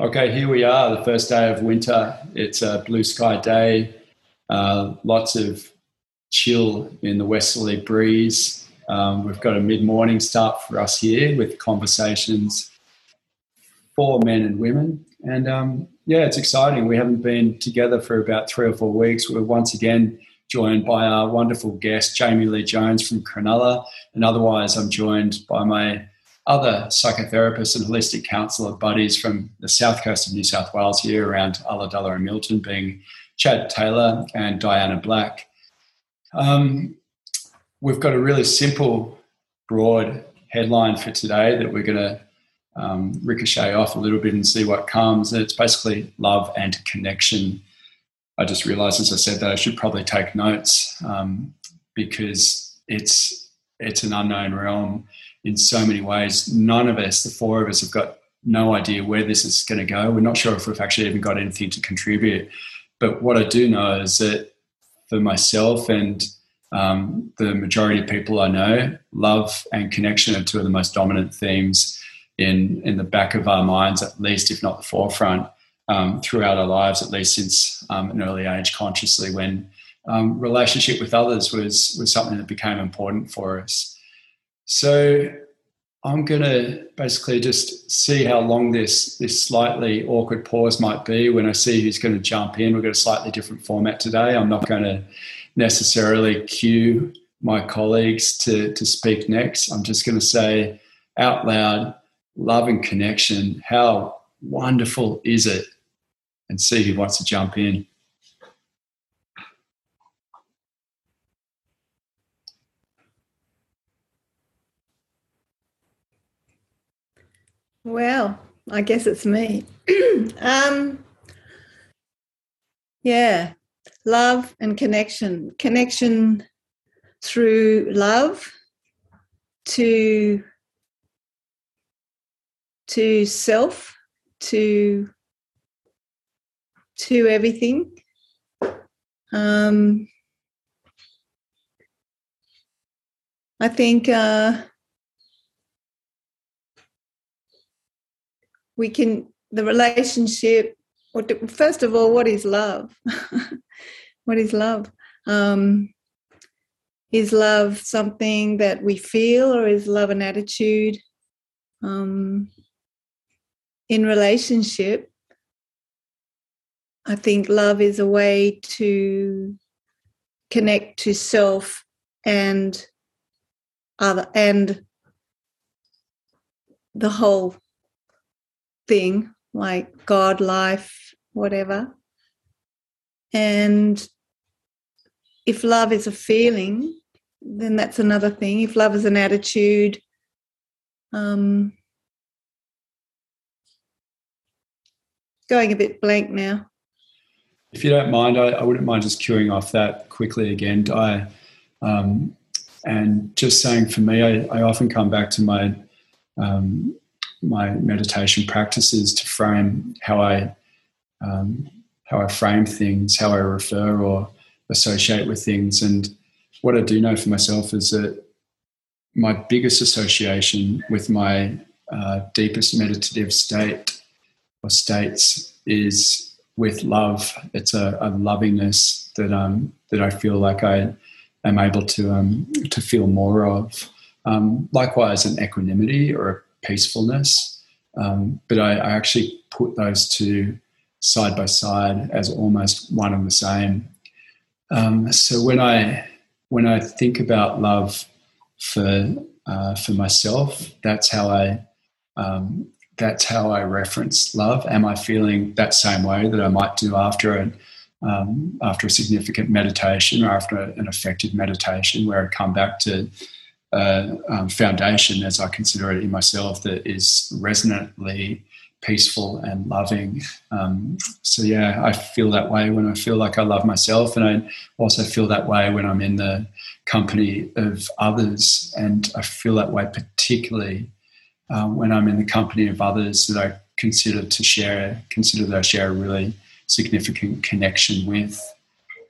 Okay, here we are, the first day of winter. It's a blue sky day, uh, lots of chill in the westerly breeze. Um, we've got a mid morning start for us here with conversations for men and women. And um, yeah, it's exciting. We haven't been together for about three or four weeks. We're once again joined by our wonderful guest, Jamie Lee Jones from Cronulla. And otherwise, I'm joined by my other psychotherapists and holistic counsellor buddies from the south coast of New South Wales here around Ulladulla and Milton, being Chad Taylor and Diana Black. Um, we've got a really simple, broad headline for today that we're going to um, ricochet off a little bit and see what comes. And it's basically love and connection. I just realised as I said that I should probably take notes um, because it's it's an unknown realm in so many ways. None of us, the four of us, have got no idea where this is going to go. We're not sure if we've actually even got anything to contribute. But what I do know is that for myself and um, the majority of people I know, love and connection are two of the most dominant themes in in the back of our minds, at least if not the forefront, um, throughout our lives, at least since um, an early age, consciously when um, relationship with others was was something that became important for us. So I'm going to basically just see how long this this slightly awkward pause might be when I see who's going to jump in. We've got a slightly different format today. I'm not going to necessarily cue my colleagues to to speak next. I'm just going to say out loud, love and connection. How wonderful is it? And see who wants to jump in. Well, I guess it's me. um, yeah, love and connection. Connection through love to to self, to to everything. Um, I think uh, we can the relationship first of all what is love? What is love? Um, is love something that we feel or is love an attitude? Um, in relationship i think love is a way to connect to self and other and the whole thing like God, life, whatever. And if love is a feeling, then that's another thing. If love is an attitude, um, going a bit blank now. If you don't mind, I, I wouldn't mind just queuing off that quickly again, Di. Um, and just saying for me, I, I often come back to my um, my meditation practices to frame how I um, how I frame things, how I refer or associate with things. And what I do know for myself is that my biggest association with my uh, deepest meditative state or states is with love. It's a, a lovingness that um, that I feel like I am able to um, to feel more of. Um, likewise, an equanimity or a peacefulness. Um, but I, I, actually put those two side by side as almost one and the same. Um, so when I when I think about love for uh, for myself, that's how I um, that's how I reference love. Am I feeling that same way that I might do after a um, after a significant meditation or after an effective meditation, where I come back to uh, um, foundation, as I consider it in myself, that is resonantly peaceful and loving. Um, so, yeah, I feel that way when I feel like I love myself, and I also feel that way when I'm in the company of others, and I feel that way particularly uh, when I'm in the company of others that I consider to share, consider that I share a really significant connection with.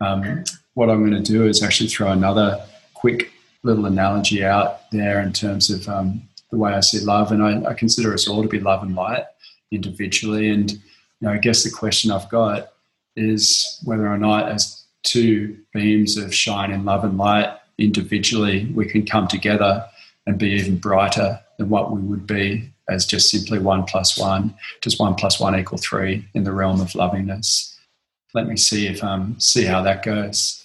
Um, what I'm going to do is actually throw another quick little analogy out there in terms of um, the way I see love, and I, I, consider us all to be love and light. individually. And you know, I guess the question I've got is whether or not, as two beams of shine and love and light individually, we can come together and be even brighter than what we would be as just simply one plus one. Does one plus one equal three in the realm of lovingness? Let me see if um see how that goes.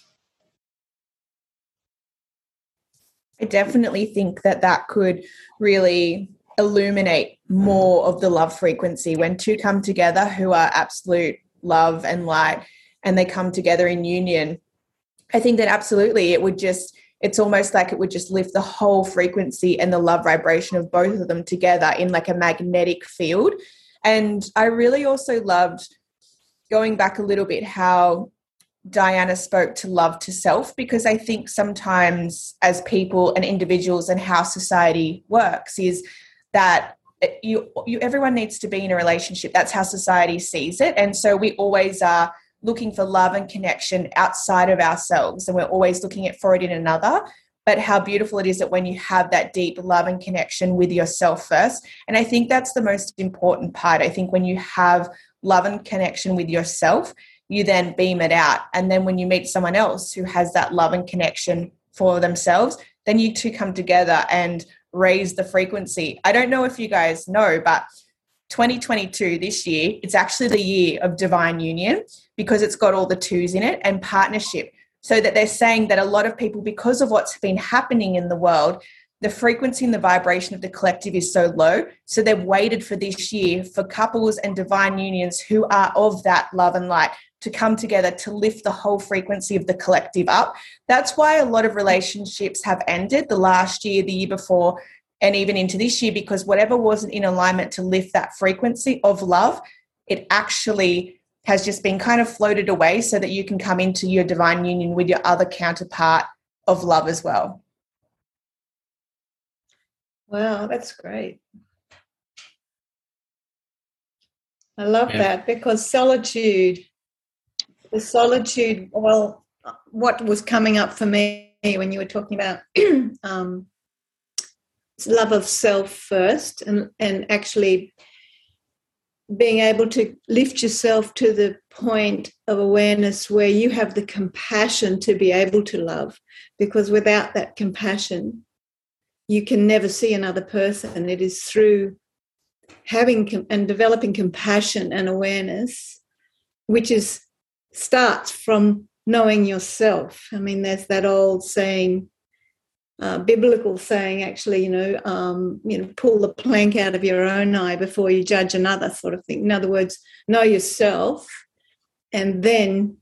I definitely think that that could really illuminate more of the love frequency when two come together who are absolute love and light and they come together in union. I think that absolutely it would just it's almost like it would just lift the whole frequency and the love vibration of both of them together in like a magnetic field. And I really also loved going back a little bit how Diana spoke to love to self because I think sometimes as people and individuals and how society works is that you, you everyone needs to be in a relationship. That's how society sees it. And so we always are looking for love and connection outside of ourselves and we're always looking at for it in another. But how beautiful it is that when you have that deep love and connection with yourself first and i think that's the most important part. I think when you have love and connection with yourself you then beam it out and then when you meet someone else who has that love and connection for themselves then you two come together and raise the frequency i don't know if you guys know but 2022 this year it's actually the year of divine union because it's got all the twos in it and partnership. So that they're saying that a lot of people, because of what's been happening in the world, the frequency and the vibration of the collective is so low. So they've waited for this year for couples and divine unions who are of that love and light to come together to lift the whole frequency of the collective up. That's why a lot of relationships have ended the last year, the year before, and even into this year, because whatever wasn't in alignment to lift that frequency of love, it actually has just been kind of floated away so that you can come into your divine union with your other counterpart of love as well. Wow, that's great. I love yeah. that because solitude, the solitude, well, what was coming up for me when you were talking about um, love of self first and, and actually being able to lift yourself to the point of awareness where you have the compassion to be able to love because without that compassion you can never see another person it is through having and developing compassion and awareness which is starts from knowing yourself i mean there's that old saying uh, biblical saying, actually, you know, um, you know, pull the plank out of your own eye before you judge another, sort of thing. In other words, know yourself, and then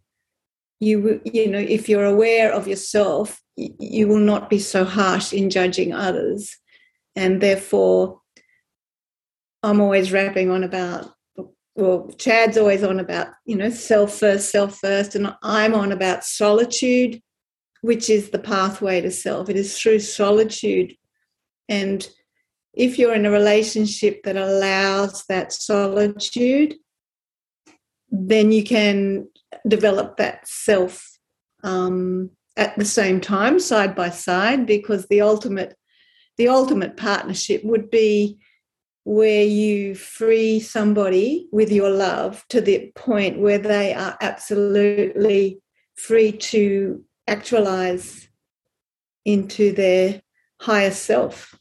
you, you know, if you're aware of yourself, you will not be so harsh in judging others, and therefore, I'm always rapping on about. Well, Chad's always on about, you know, self first, self first, and I'm on about solitude which is the pathway to self. It is through solitude. And if you're in a relationship that allows that solitude, then you can develop that self um, at the same time, side by side, because the ultimate the ultimate partnership would be where you free somebody with your love to the point where they are absolutely free to actualize into their higher self.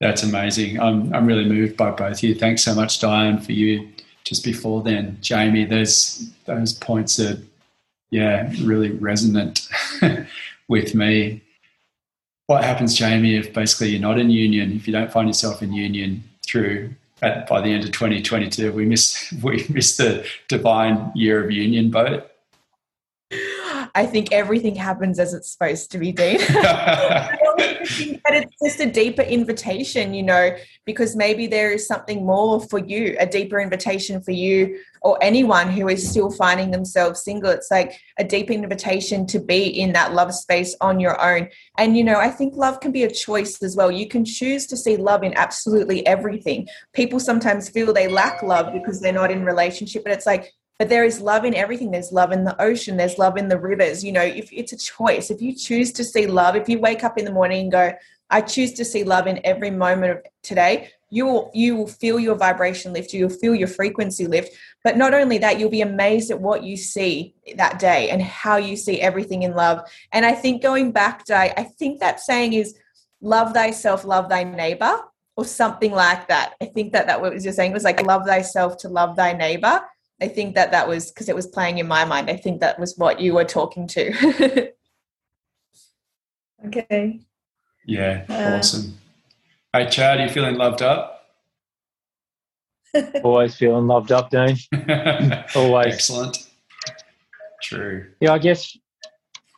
That's amazing. I'm, I'm really moved by both of you. Thanks so much, Diane, for you just before then. Jamie, there's those points are, yeah, really resonant with me. What happens, Jamie, if basically you're not in union, if you don't find yourself in union through at, by the end of 2022, we miss we miss the divine year of union boat. I think everything happens as it's supposed to be, Dean. but it's just a deeper invitation, you know, because maybe there is something more for you, a deeper invitation for you or anyone who is still finding themselves single. It's like a deep invitation to be in that love space on your own. And, you know, I think love can be a choice as well. You can choose to see love in absolutely everything. People sometimes feel they lack love because they're not in relationship, but it's like, but there is love in everything there's love in the ocean there's love in the rivers you know if it's a choice if you choose to see love if you wake up in the morning and go I choose to see love in every moment of today, you will you will feel your vibration lift, you'll feel your frequency lift. But not only that, you'll be amazed at what you see that day and how you see everything in love. And I think going back, Di, I think that saying is love thyself, love thy neighbor, or something like that. I think that that was you're saying was like love thyself to love thy neighbor. I think that that was because it was playing in my mind. I think that was what you were talking to. okay. Yeah, uh, awesome. Hey, Chad, are you feeling loved up? Always feeling loved up, Dean. Always. Excellent. True. Yeah, I guess.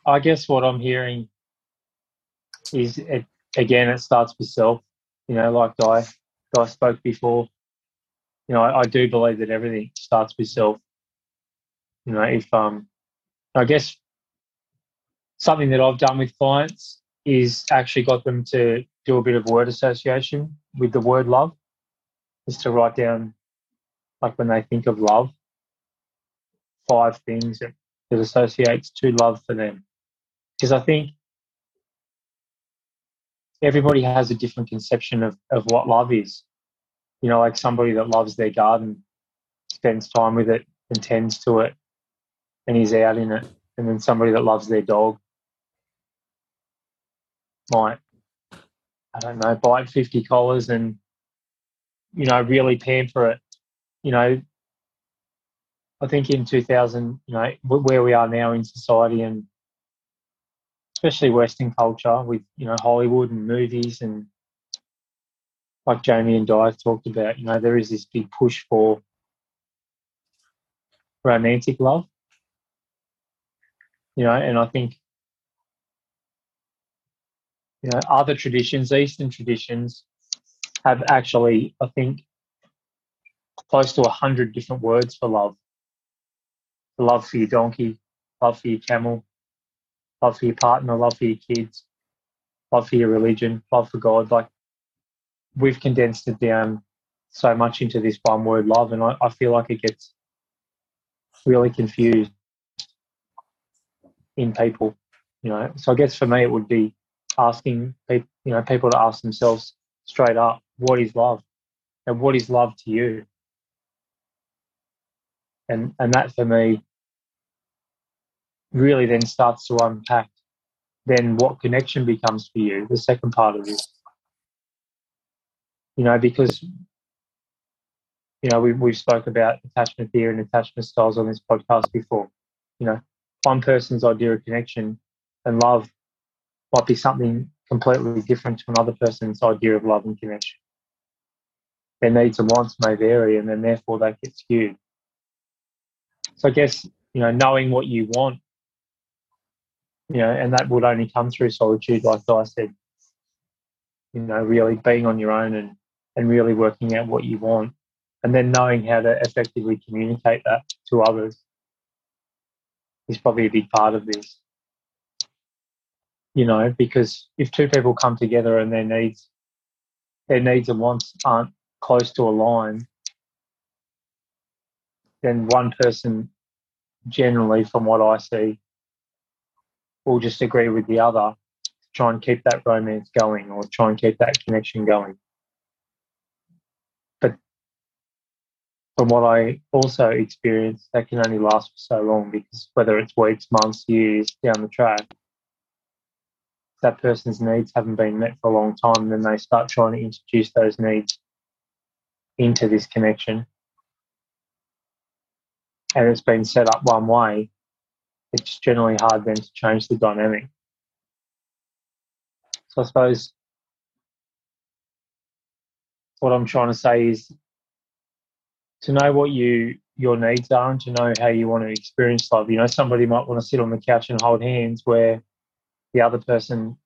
I guess what I'm hearing is it, again, it starts with self. You know, like I, I spoke before. You know, I, I do believe that everything starts with self. You know, if um, I guess something that I've done with clients is actually got them to do a bit of word association with the word love, is to write down, like when they think of love, five things that, that associates to love for them. Because I think everybody has a different conception of, of what love is. You know, like somebody that loves their garden spends time with it and tends to it and is out in it. And then somebody that loves their dog might, I don't know, buy 50 collars and, you know, really pamper it. You know, I think in 2000, you know, where we are now in society and especially Western culture with, you know, Hollywood and movies and like Jamie and Di talked about, you know, there is this big push for romantic love. You know, and I think you know, other traditions, Eastern traditions, have actually, I think, close to a hundred different words for love. Love for your donkey, love for your camel, love for your partner, love for your kids, love for your religion, love for God. Like we've condensed it down so much into this one word love, and I, I feel like it gets really confused in people. You know, so I guess for me it would be asking people, you know, people to ask themselves straight up, what is love? And what is love to you? And and that for me really then starts to unpack then what connection becomes for you, the second part of this. You know, because you know, we we've spoke about attachment theory and attachment styles on this podcast before. You know, one person's idea of connection and love might be something completely different to another person's idea of love and connection. Their needs and wants may vary, and then therefore they get skewed. So I guess you know knowing what you want, you know, and that would only come through solitude, like I said. You know, really being on your own and and really working out what you want, and then knowing how to effectively communicate that to others is probably a big part of this you know, because if two people come together and their needs, their needs and wants aren't close to a line, then one person, generally, from what I see, will just agree with the other to try and keep that romance going or try and keep that connection going. But from what I also experience, that can only last for so long because whether it's weeks, months, years down the track, that person's needs haven't been met for a long time, then they start trying to introduce those needs into this connection. And it's been set up one way, it's generally hard then to change the dynamic. So I suppose what I'm trying to say is to know what you your needs are and to know how you want to experience love. You know, somebody might want to sit on the couch and hold hands where the other person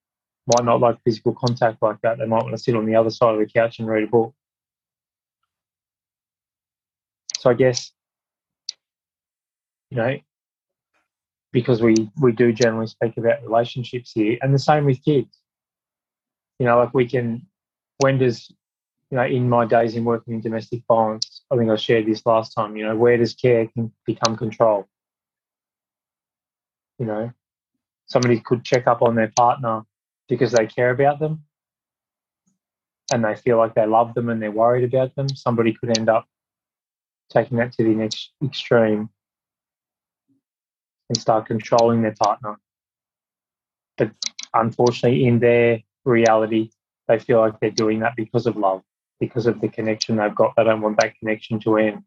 might not like physical contact like that. They might want to sit on the other side of the couch and read a book. So I guess, you know, because we, we do generally speak about relationships here, and the same with kids. You know, like we can, when does, you know, in my days in working in domestic violence, I think I shared this last time, you know, where does care become control? You know, somebody could check up on their partner because they care about them, and they feel like they love them and they're worried about them. Somebody could end up taking that to the next extreme and start controlling their partner. But unfortunately, in their reality, they feel like they're doing that because of love, because of the connection they've got. They don't want that connection to end.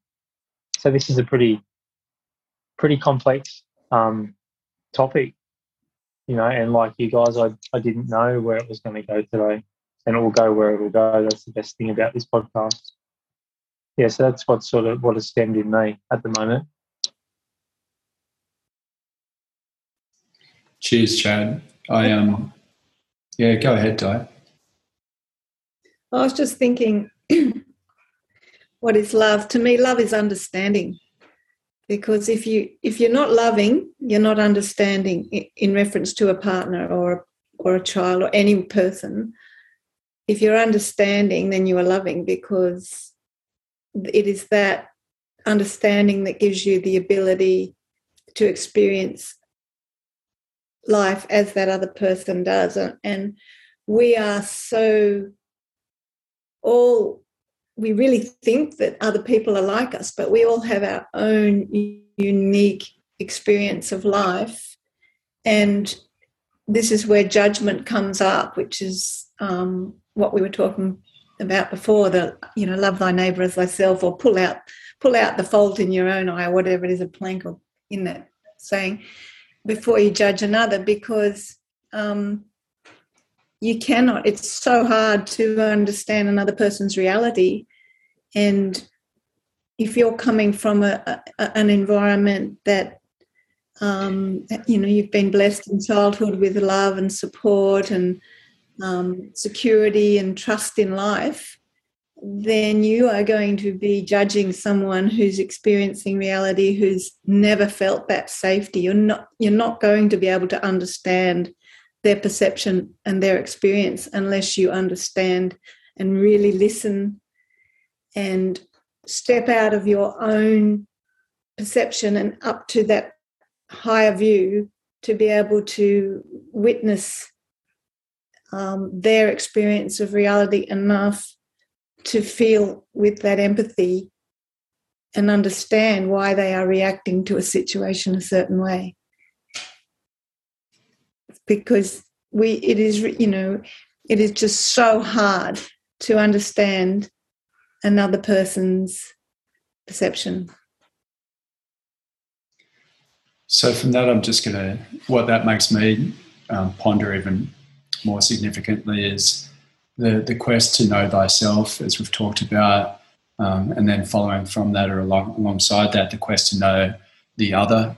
So this is a pretty, pretty complex um, topic, you know. And like you guys, I I didn't know where it was going to go today, and it will go where it will go. That's the best thing about this podcast. Yeah, so that's what sort of what has stemmed in me at the moment. Cheers, Chad. I um, yeah, go ahead, Di. I was just thinking, what is love? To me, love is understanding. Because if you if you're not loving, you're not understanding in reference to a partner or or a child or any person. If you're understanding, then you are loving because it is that understanding that gives you the ability to experience life as that other person does. And we are so all, we really think that other people are like us, but we all have our own unique experience of life. And this is where judgment comes up, which is um, what we were talking about before the you know love thy neighbor as thyself or pull out pull out the fault in your own eye or whatever it is a plank or in that saying before you judge another because um, you cannot it's so hard to understand another person's reality. And if you're coming from a, a an environment that um, you know you've been blessed in childhood with love and support and um, security and trust in life then you are going to be judging someone who's experiencing reality who's never felt that safety. You're not you're not going to be able to understand their perception and their experience unless you understand and really listen and step out of your own perception and up to that higher view to be able to witness um, their experience of reality enough to feel with that empathy and understand why they are reacting to a situation a certain way because we it is you know it is just so hard to understand another person's perception so from that i'm just going to what that makes me um, ponder even more significantly is the, the quest to know thyself, as we've talked about, um, and then following from that or along, alongside that, the quest to know the other.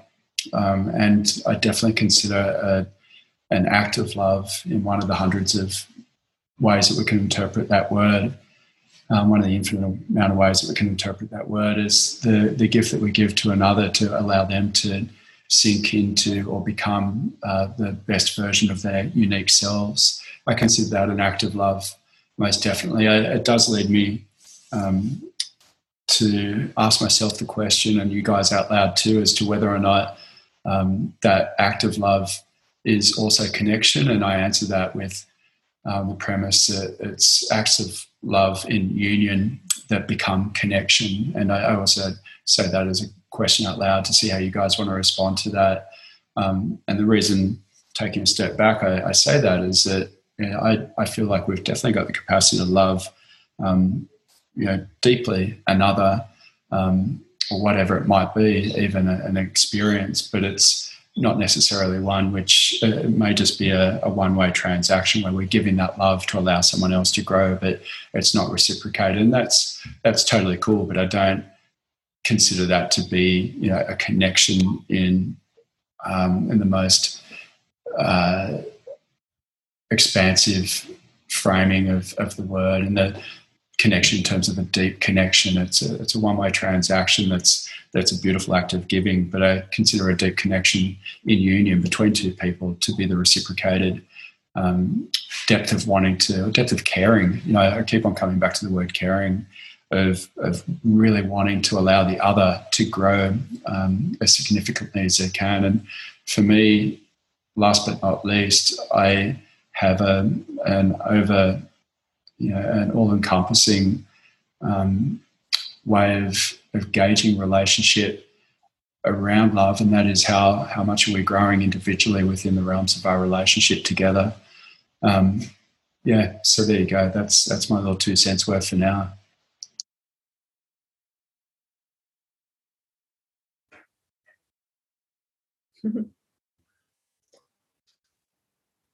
Um, and I definitely consider an act of love in one of the hundreds of ways that we can interpret that word. Um, one of the infinite amount of ways that we can interpret that word is the, the gift that we give to another to allow them to sink into or become uh, the best version of their unique selves. I consider that an act of love, most definitely. I, it does lead me um, to ask myself the question, and you guys out loud too, as to whether or not um, that act of love is also connection. And I answer that with um, the premise that it's acts of love in union that become connection. And I, I also say that as a question out loud to see how you guys want to respond to that. Um, and the reason, taking a step back, I, I say that is that you know, I, I feel like we've definitely got the capacity to love, um, you know, deeply another, um, or whatever it might be, even a, an experience, but it's not necessarily one which uh, may just be a, a one-way transaction where we're giving that love to allow someone else to grow, but it's not reciprocated, and that's that's totally cool. But I don't consider that to be you know a connection in um, in the most uh, expansive framing of, of the word and the connection in terms of a deep connection. It's a, it's a one way transaction that's that's a beautiful act of giving, but I consider a deep connection in union between two people to be the reciprocated um, depth of wanting to, depth of caring. You know, I keep on coming back to the word caring of, of really wanting to allow the other to grow um, as significantly as they can. And for me, last but not least, I have a, an over you know, an all-encompassing um, way of, of gauging relationship around love, and that is how how much are we growing individually within the realms of our relationship together. Um, yeah, so there you go. That's that's my little two cents worth for now.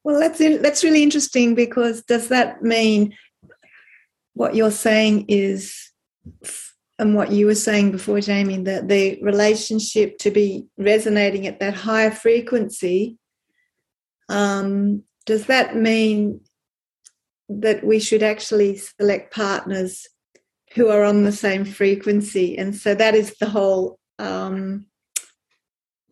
Well, that's in, that's really interesting because does that mean what you're saying is, and what you were saying before, Jamie, that the relationship to be resonating at that higher frequency, um, does that mean that we should actually select partners who are on the same frequency? And so that is the whole um,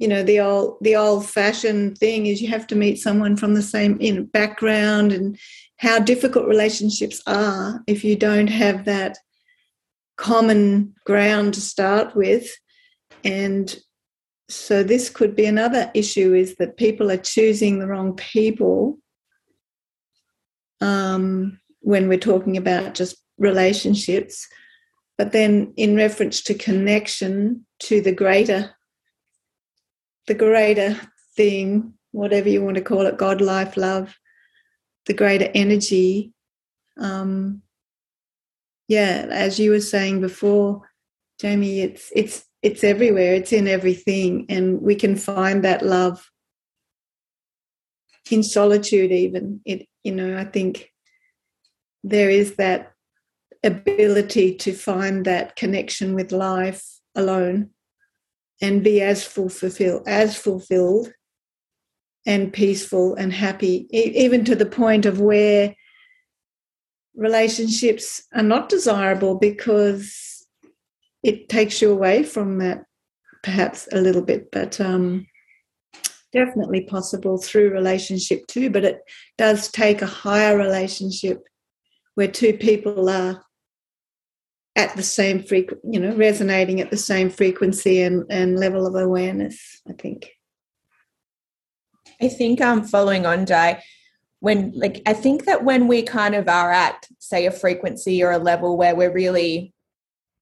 you know the old the old fashioned thing is you have to meet someone from the same in background and how difficult relationships are if you don't have that common ground to start with. And so this could be another issue is that people are choosing the wrong people um, when we're talking about just relationships. But then in reference to connection to the greater the greater thing, whatever you want to call it, God, life, love, the greater energy. Um, yeah, as you were saying before, Jamie, it's it's it's everywhere. It's in everything, and we can find that love in solitude. Even it, you know, I think there is that ability to find that connection with life alone and be as full fulfilled as fulfilled and peaceful and happy even to the point of where relationships are not desirable because it takes you away from that perhaps a little bit but um, definitely possible through relationship too but it does take a higher relationship where two people are at the same frequency, you know, resonating at the same frequency and, and level of awareness, I think. I think I'm um, following on, Di, when like I think that when we kind of are at, say, a frequency or a level where we're really,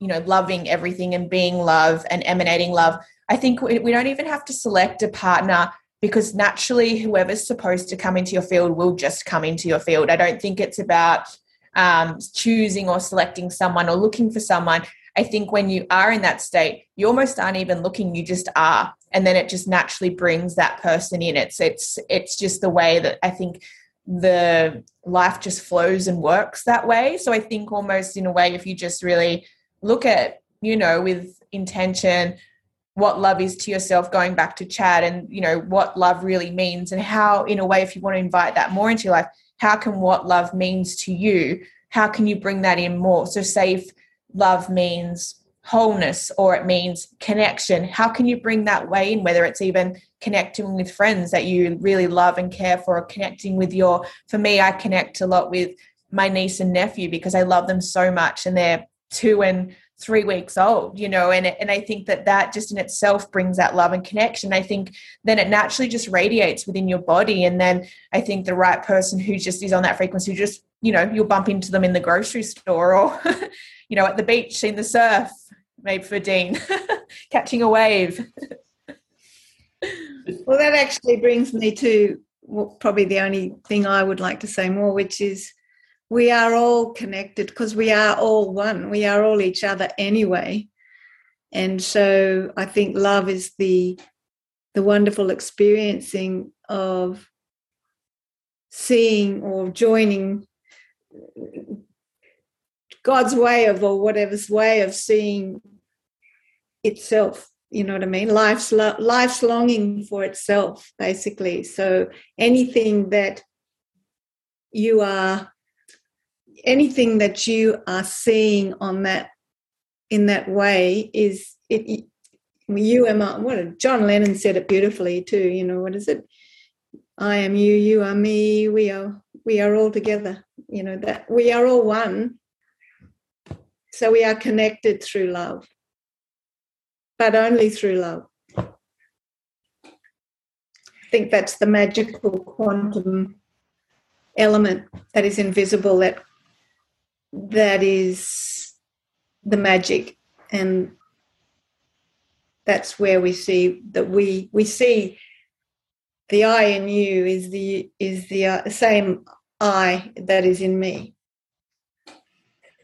you know, loving everything and being love and emanating love, I think we, we don't even have to select a partner because naturally whoever's supposed to come into your field will just come into your field. I don't think it's about um, choosing or selecting someone or looking for someone. I think when you are in that state, you almost aren't even looking, you just are. And then it just naturally brings that person in. It's it's it's just the way that I think the life just flows and works that way. So I think almost in a way, if you just really look at, you know, with intention, what love is to yourself, going back to Chad and, you know, what love really means and how, in a way, if you want to invite that more into your life, how can what love means to you how can you bring that in more so say if love means wholeness or it means connection. How can you bring that way? In whether it's even connecting with friends that you really love and care for or connecting with your for me i connect a lot with my niece and nephew because i love them so much and they're two and three weeks old you know and and i think that that just in itself brings that love and connection. I think then it naturally just radiates within your body. And then i think the right person who just is on that frequency just you know you'll bump into them in the grocery store or you know at the beach in the surf maybe for dean catching a wave well that actually brings me to probably the only thing i would like to say more which is we are all connected because we are all one. We are all each other anyway. And so I think love is the the wonderful experiencing of seeing or joining God's way of or whatever's way of seeing itself. You know what I mean? Life's life's longing for itself, basically. So anything that you are anything that you are seeing on that in that way is it, you am I, what John Lennon said it beautifully too. You know what is it? I am you, you are me. We are we are all together. You know that we are all one. So we are connected through love, but only through love. I think that's the magical quantum element that is invisible that that is the magic and that's where we see that we we see the I in you is the is the uh, same I that is in me.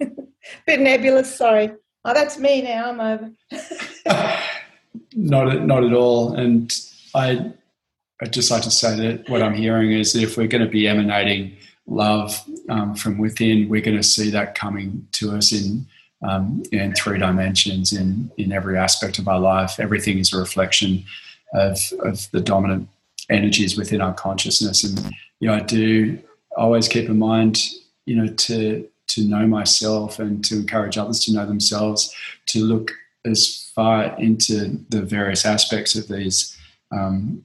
Bit nebulous, sorry. Oh, that's me now. I'm over. not not at all. And I I'd just like to say that what I'm hearing is that if we're going to be emanating love um, from within, we're going to see that coming to us in um, in three dimensions in in every aspect of our life. Everything is a reflection of of the dominant energies within our consciousness. And you know, I do always keep in mind, you know, to to know myself and to encourage others to know themselves, to look as far into the various aspects of these um,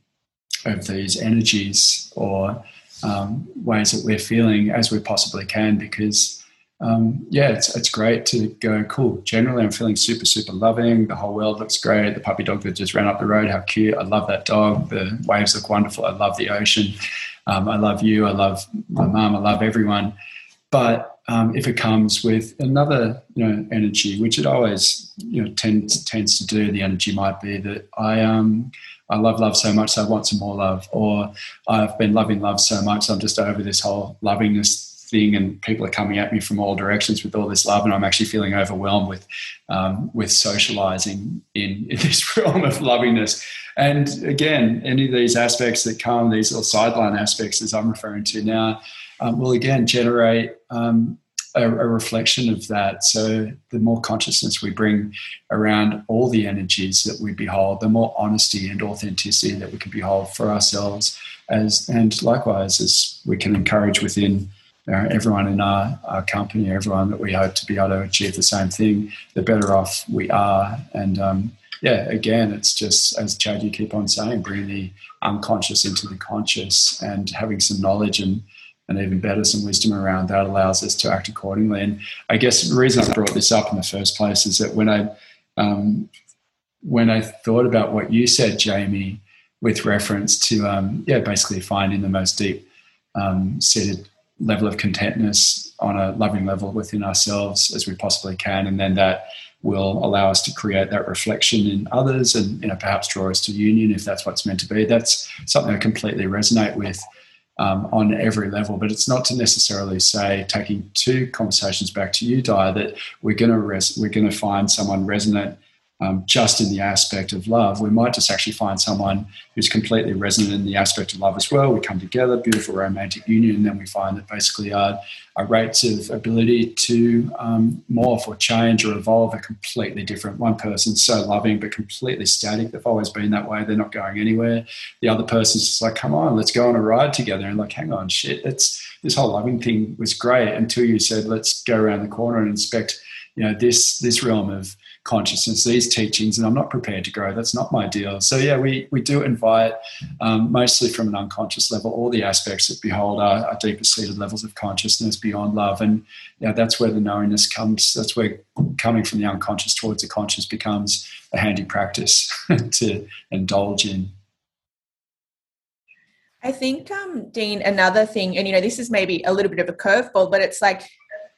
of these energies or um, ways that we're feeling as we possibly can, because um, yeah, it's, it's great to go, cool. Generally, I'm feeling super, super loving. The whole world looks great. The puppy dog that just ran up the road, how cute. I love that dog. The waves look wonderful. I love the ocean. Um, I love you. I love my mom. I love everyone. But um, if it comes with another, you know, energy, which it always, you know, tends tends to do, the energy might be that I um I love love so much, so I want some more love, or I've been loving love so much, I'm just over this whole lovingness thing and people are coming at me from all directions with all this love and i'm actually feeling overwhelmed with um, with socializing in, in this realm of lovingness. And again any of these aspects that come these little sideline aspects as i'm referring to now um, will again generate um, a, a, reflection of that. So, the more consciousness we bring around all the energies that we behold, the more honesty and authenticity that we can behold for ourselves, as and likewise as we can encourage within uh, everyone in our, our company, everyone that we hope to be able to achieve the same thing, the better off we are. And um, yeah, again, it's just as Chad, you keep on saying, bringing the unconscious into the conscious and having some knowledge and and even better, some wisdom around that allows us to act accordingly. And I guess the reason I brought this up in the first place is that when I um, when I thought about what you said, Jamie, with reference to um, yeah, basically finding the most deep um, seated level of contentness on a loving level within ourselves as we possibly can, and then that will allow us to create that reflection in others, and you know perhaps draw us to union if that's what's meant to be. That's something I completely resonate with. Um, on every level, but it's not to necessarily say taking two conversations back to you, Di, that we're going to res- we're going to find someone resonant um, just in the aspect of love. We might just actually find someone who's completely resonant in the aspect of love as well. We come together, beautiful romantic union, and then we find that basically our, our rates of ability to um, morph or change or evolve are completely different. One person's so loving but completely static. They've always been that way. They're not going anywhere. The other person's just like, come on, let's go on a ride together. And like, hang on, shit, this whole loving thing was great until you said, let's go around the corner and inspect, you know, this this realm of consciousness, these teachings, and I'm not prepared to grow. That's not my deal. So yeah, we we do invite um, mostly from an unconscious level all the aspects that behold our, our deeper seated levels of consciousness beyond love, and yeah, that's where the knowingness comes. That's where coming from the unconscious towards the conscious becomes a handy practice to indulge in. I think, um, Dean, another thing, and you know, this is maybe a little bit of a curveball, but it's like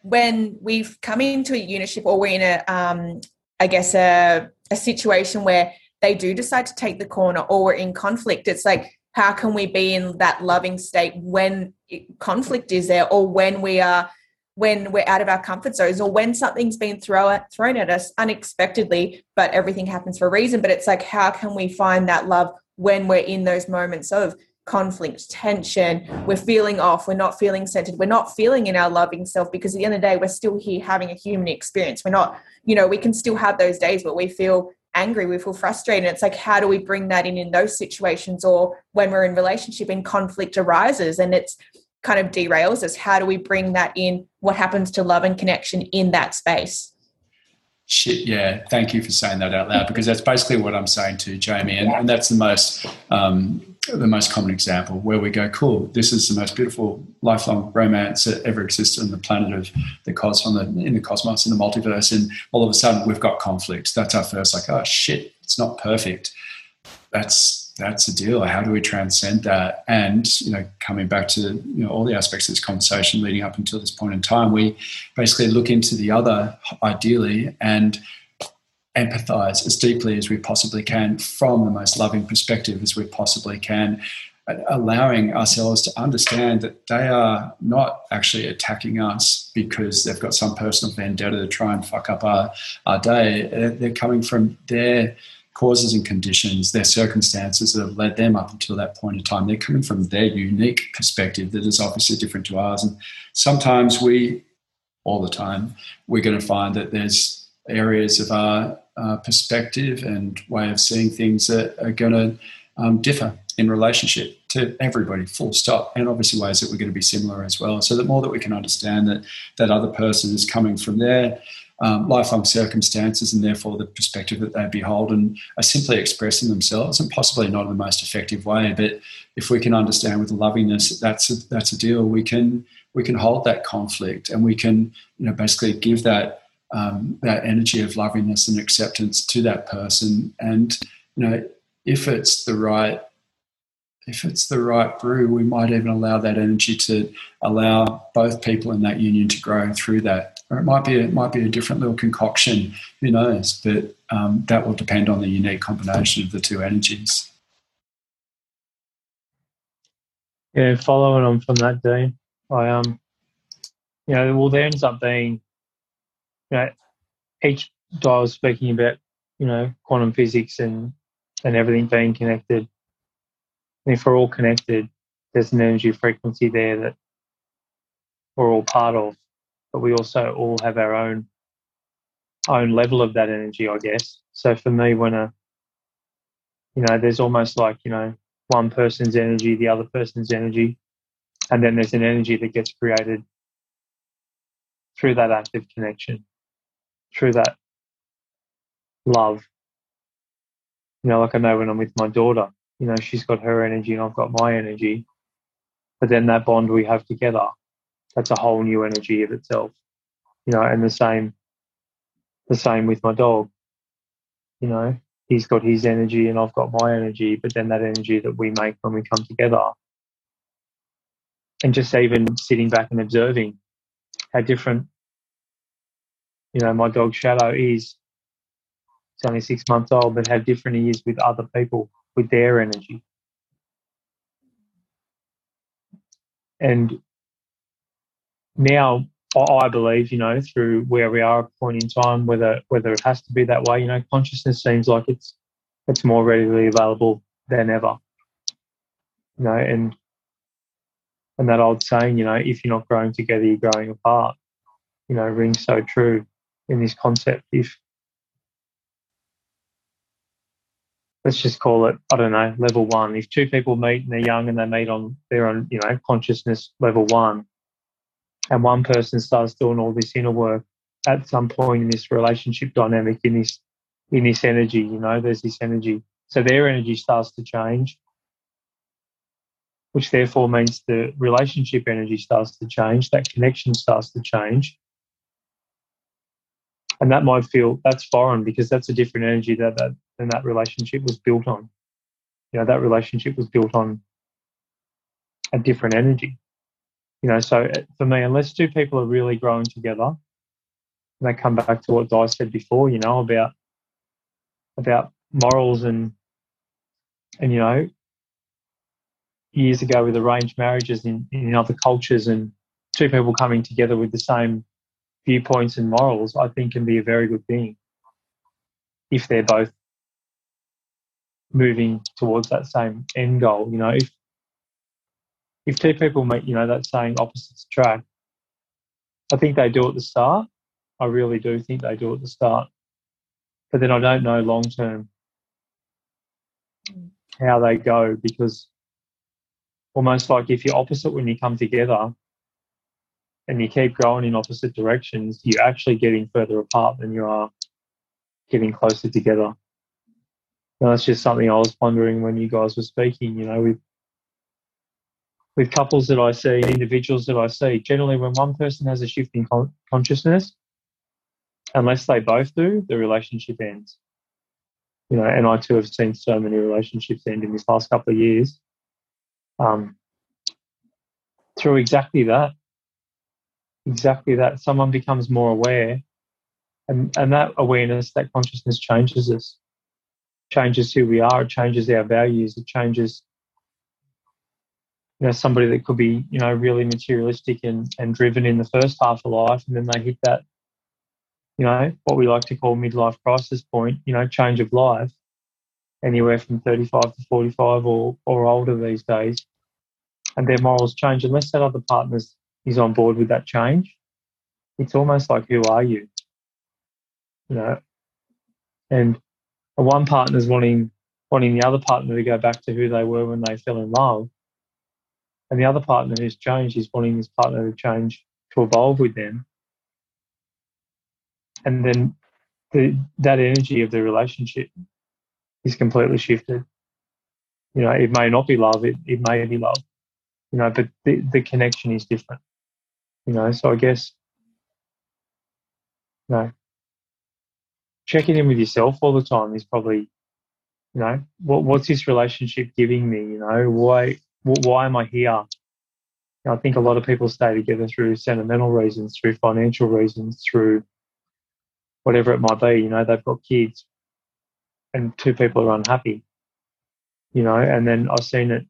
when we've come into a unitship or we're in a um, I guess, a, a situation where they do decide to take the corner or we're in conflict. It's like, how can we be in that loving state when conflict is there or when we are when we're out of our comfort zones or when something's been throw thrown at us unexpectedly but everything happens for a reason but it's like how can we find that love when we're in those moments of conflict tension. We're feeling off. We're not feeling centered. We're not feeling in our loving self because at the end of the day we're still here having a human experience. We're not you know we can still have those days where we feel angry we feel frustrated. It's like how do we bring that in in those situations or when we're in relationship and conflict arises and it's kind of derails us? How do we bring that in? What happens to love and connection in that space? Shit yeah. Thank you for saying that out loud because that's basically what i'm saying to jamie and, and that's the most um, the most common example where we go, cool, this is the most beautiful lifelong romance that ever existed on the planet of the cosmos, in the cosmos, in the multiverse. And all of a sudden we've got conflict. That's our first, like, oh shit, it's not perfect. That's that's the deal. How do we transcend that? And you know, coming back to you know all the aspects of this conversation leading up until this point in time, we basically look into the other ideally and empathize as deeply as we possibly can from the most loving perspective as we possibly can allowing ourselves to understand that they are not actually attacking us because they've got some personal vendetta to try and fuck up our, our day. They're coming from their causes and conditions, their circumstances that have led them up until that point in time. They're coming from their unique perspective that is obviously different to ours. And sometimes we, all the time, we're going to find that there's areas of our uh, perspective and way of seeing things that are going to um, differ in relationship to everybody, full stop, and obviously ways that we're going to be similar as well. So the more that we can understand that that other person is coming from their um, lifelong circumstances and therefore the perspective that they behold and are simply expressing themselves and possibly not in the most effective way. But if we can understand with lovingness that that's a, that's a deal, we can we can hold that conflict and we can you know basically give that um, that energy of lovingness and acceptance to that person and you know if it's the right if it's the right brew, we might even allow that energy to allow both people in that union to grow through that. Or it might be it might be a different little concoction. Who knows? But um, that will depend on the unique combination of the two energies. Yeah, following on from that, Dean, I um, you know, well, there ends up being, you know, each guy was speaking about, you know, quantum physics and and everything being connected and if we're all connected, there's an energy frequency there that we're all part of, but we also all have our own own level of that energy, I guess. So for me, when a you know, there's almost like you know one person's energy, the other person's energy, and then there's an energy that gets created through that active connection, through that love. You know, like I know when I'm with my daughter, you know, she's got her energy and I've got my energy. But then that bond we have together, that's a whole new energy of itself. You know, and the same the same with my dog. You know, he's got his energy and I've got my energy, but then that energy that we make when we come together. And just even sitting back and observing how different, you know, my dog Shadow is. It's only six months old, but how different is with other people with their energy. And now I believe, you know, through where we are at a point in time, whether whether it has to be that way, you know, consciousness seems like it's it's more readily available than ever. You know, and and that old saying, you know, if you're not growing together, you're growing apart, you know, rings so true in this concept. If let's just call it, I don't know, level one. If two people meet and they're young and they meet on, their own you know, consciousness level one, and one person starts doing all this inner work at some point in this relationship dynamic, in this, in this energy, you know, there's this energy. So their energy starts to change, which therefore means the relationship energy starts to change, that connection starts to change and that might feel that's foreign because that's a different energy that that than that relationship was built on. You know, that relationship was built on a different energy. You know, so uh, for me, unless two people are really growing together, and they come back to what Di said before, you know, about about morals and and you know, years ago with arranged marriages in, in other cultures and two people coming together with the same viewpoints and morals, I think can be a very good thing if they're both moving towards that same end goal. You know, if if two people make, you know, that saying opposites attract, I think they do at the start. I really do think they do at the start. But then I don't know long term how they go because almost like if you're opposite when you come together, and you keep going in opposite directions, you're actually getting further apart than you are getting closer together. And that's just something I was wondering when you guys were speaking, you know, with with couples that I see, individuals that I see, generally when one person has a shift in con- consciousness, unless they both do, the relationship ends. You know, and I too have seen so many relationships end in this last couple of years. Um, through exactly that, exactly that, someone becomes more aware, and and that awareness, that consciousness changes us, changes who we are, it changes our values, it changes you know somebody that could be you know really materialistic and, and driven in the first half of life and then they hit that you know what we like to call midlife crisis point you know change of life anywhere from 35 to 45 or or older these days. And their morals change unless that other partner is on board with that change. It's almost like who are you? You know? And one partner's wanting wanting the other partner to go back to who they were when they fell in love. And the other partner who's changed is wanting this partner to change to evolve with them. And then the, that energy of the relationship is completely shifted. You know it may not be love it, it may be love. You know but the, the connection is different you know so i guess you know checking in with yourself all the time is probably you know what, what's this relationship giving me you know why why am I here? I think a lot of people stay together through sentimental reasons, through financial reasons, through whatever it might be. You know, they've got kids and two people are unhappy, you know, and then I've seen it,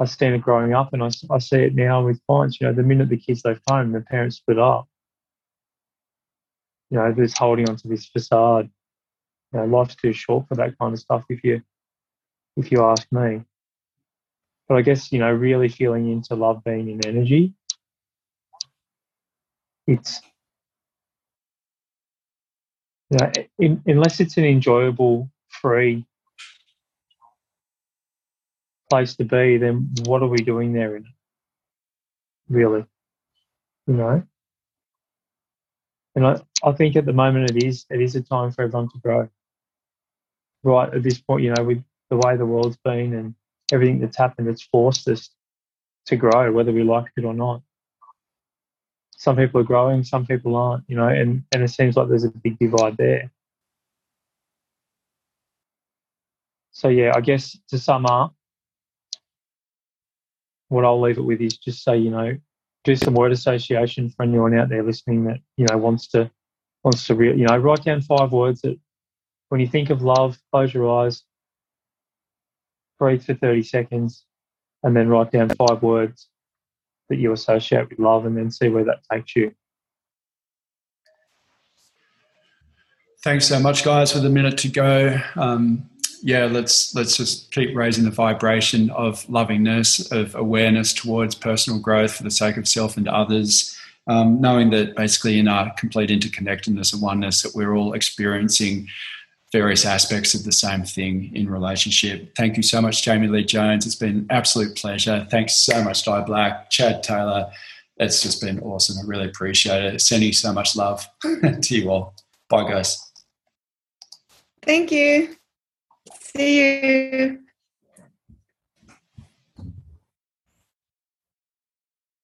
I've seen it growing up and I, I see it now with clients, you know, the minute the kids leave home, the parents split up. You know, there's holding onto this facade. You know, life's too short for that kind of stuff if you, if you ask me but I guess you know, really feeling into love being in energy. It's you know, in, unless it's an enjoyable, free place to be, then what are we doing there in? Really, you know. And I, I think at the moment it is it is a time for everyone to grow. Right at this point, you know, with the way the world's been and everything that's happened, it's forced us to grow, whether we like it or not. Some people are growing, some people aren't, you know, and, and it seems like there's a big divide there. So, yeah, I guess to sum up, what I'll leave it with is just say, you know, do some word association for anyone out there listening that, you know, wants to, wants to, re- you know, write down five words that when you think of love, close your eyes, breathe for 30 seconds, and then write down five words that you associate with love and then see where that takes you. Thanks so much, guys, with a minute to go. Um, yeah, let's let's just keep raising the vibration of lovingness, of awareness towards personal growth for the sake of self and others. Um, knowing that basically in our complete interconnectedness and oneness that we're all experiencing various aspects of the same thing in relationship. Thank you so much, Jamie Lee Jones. It's been an absolute pleasure. Thanks so much, Di Black, Chad Taylor. It's just been awesome. I really appreciate it. Sending so much love to you all. Bye, guys. Thank you. See you.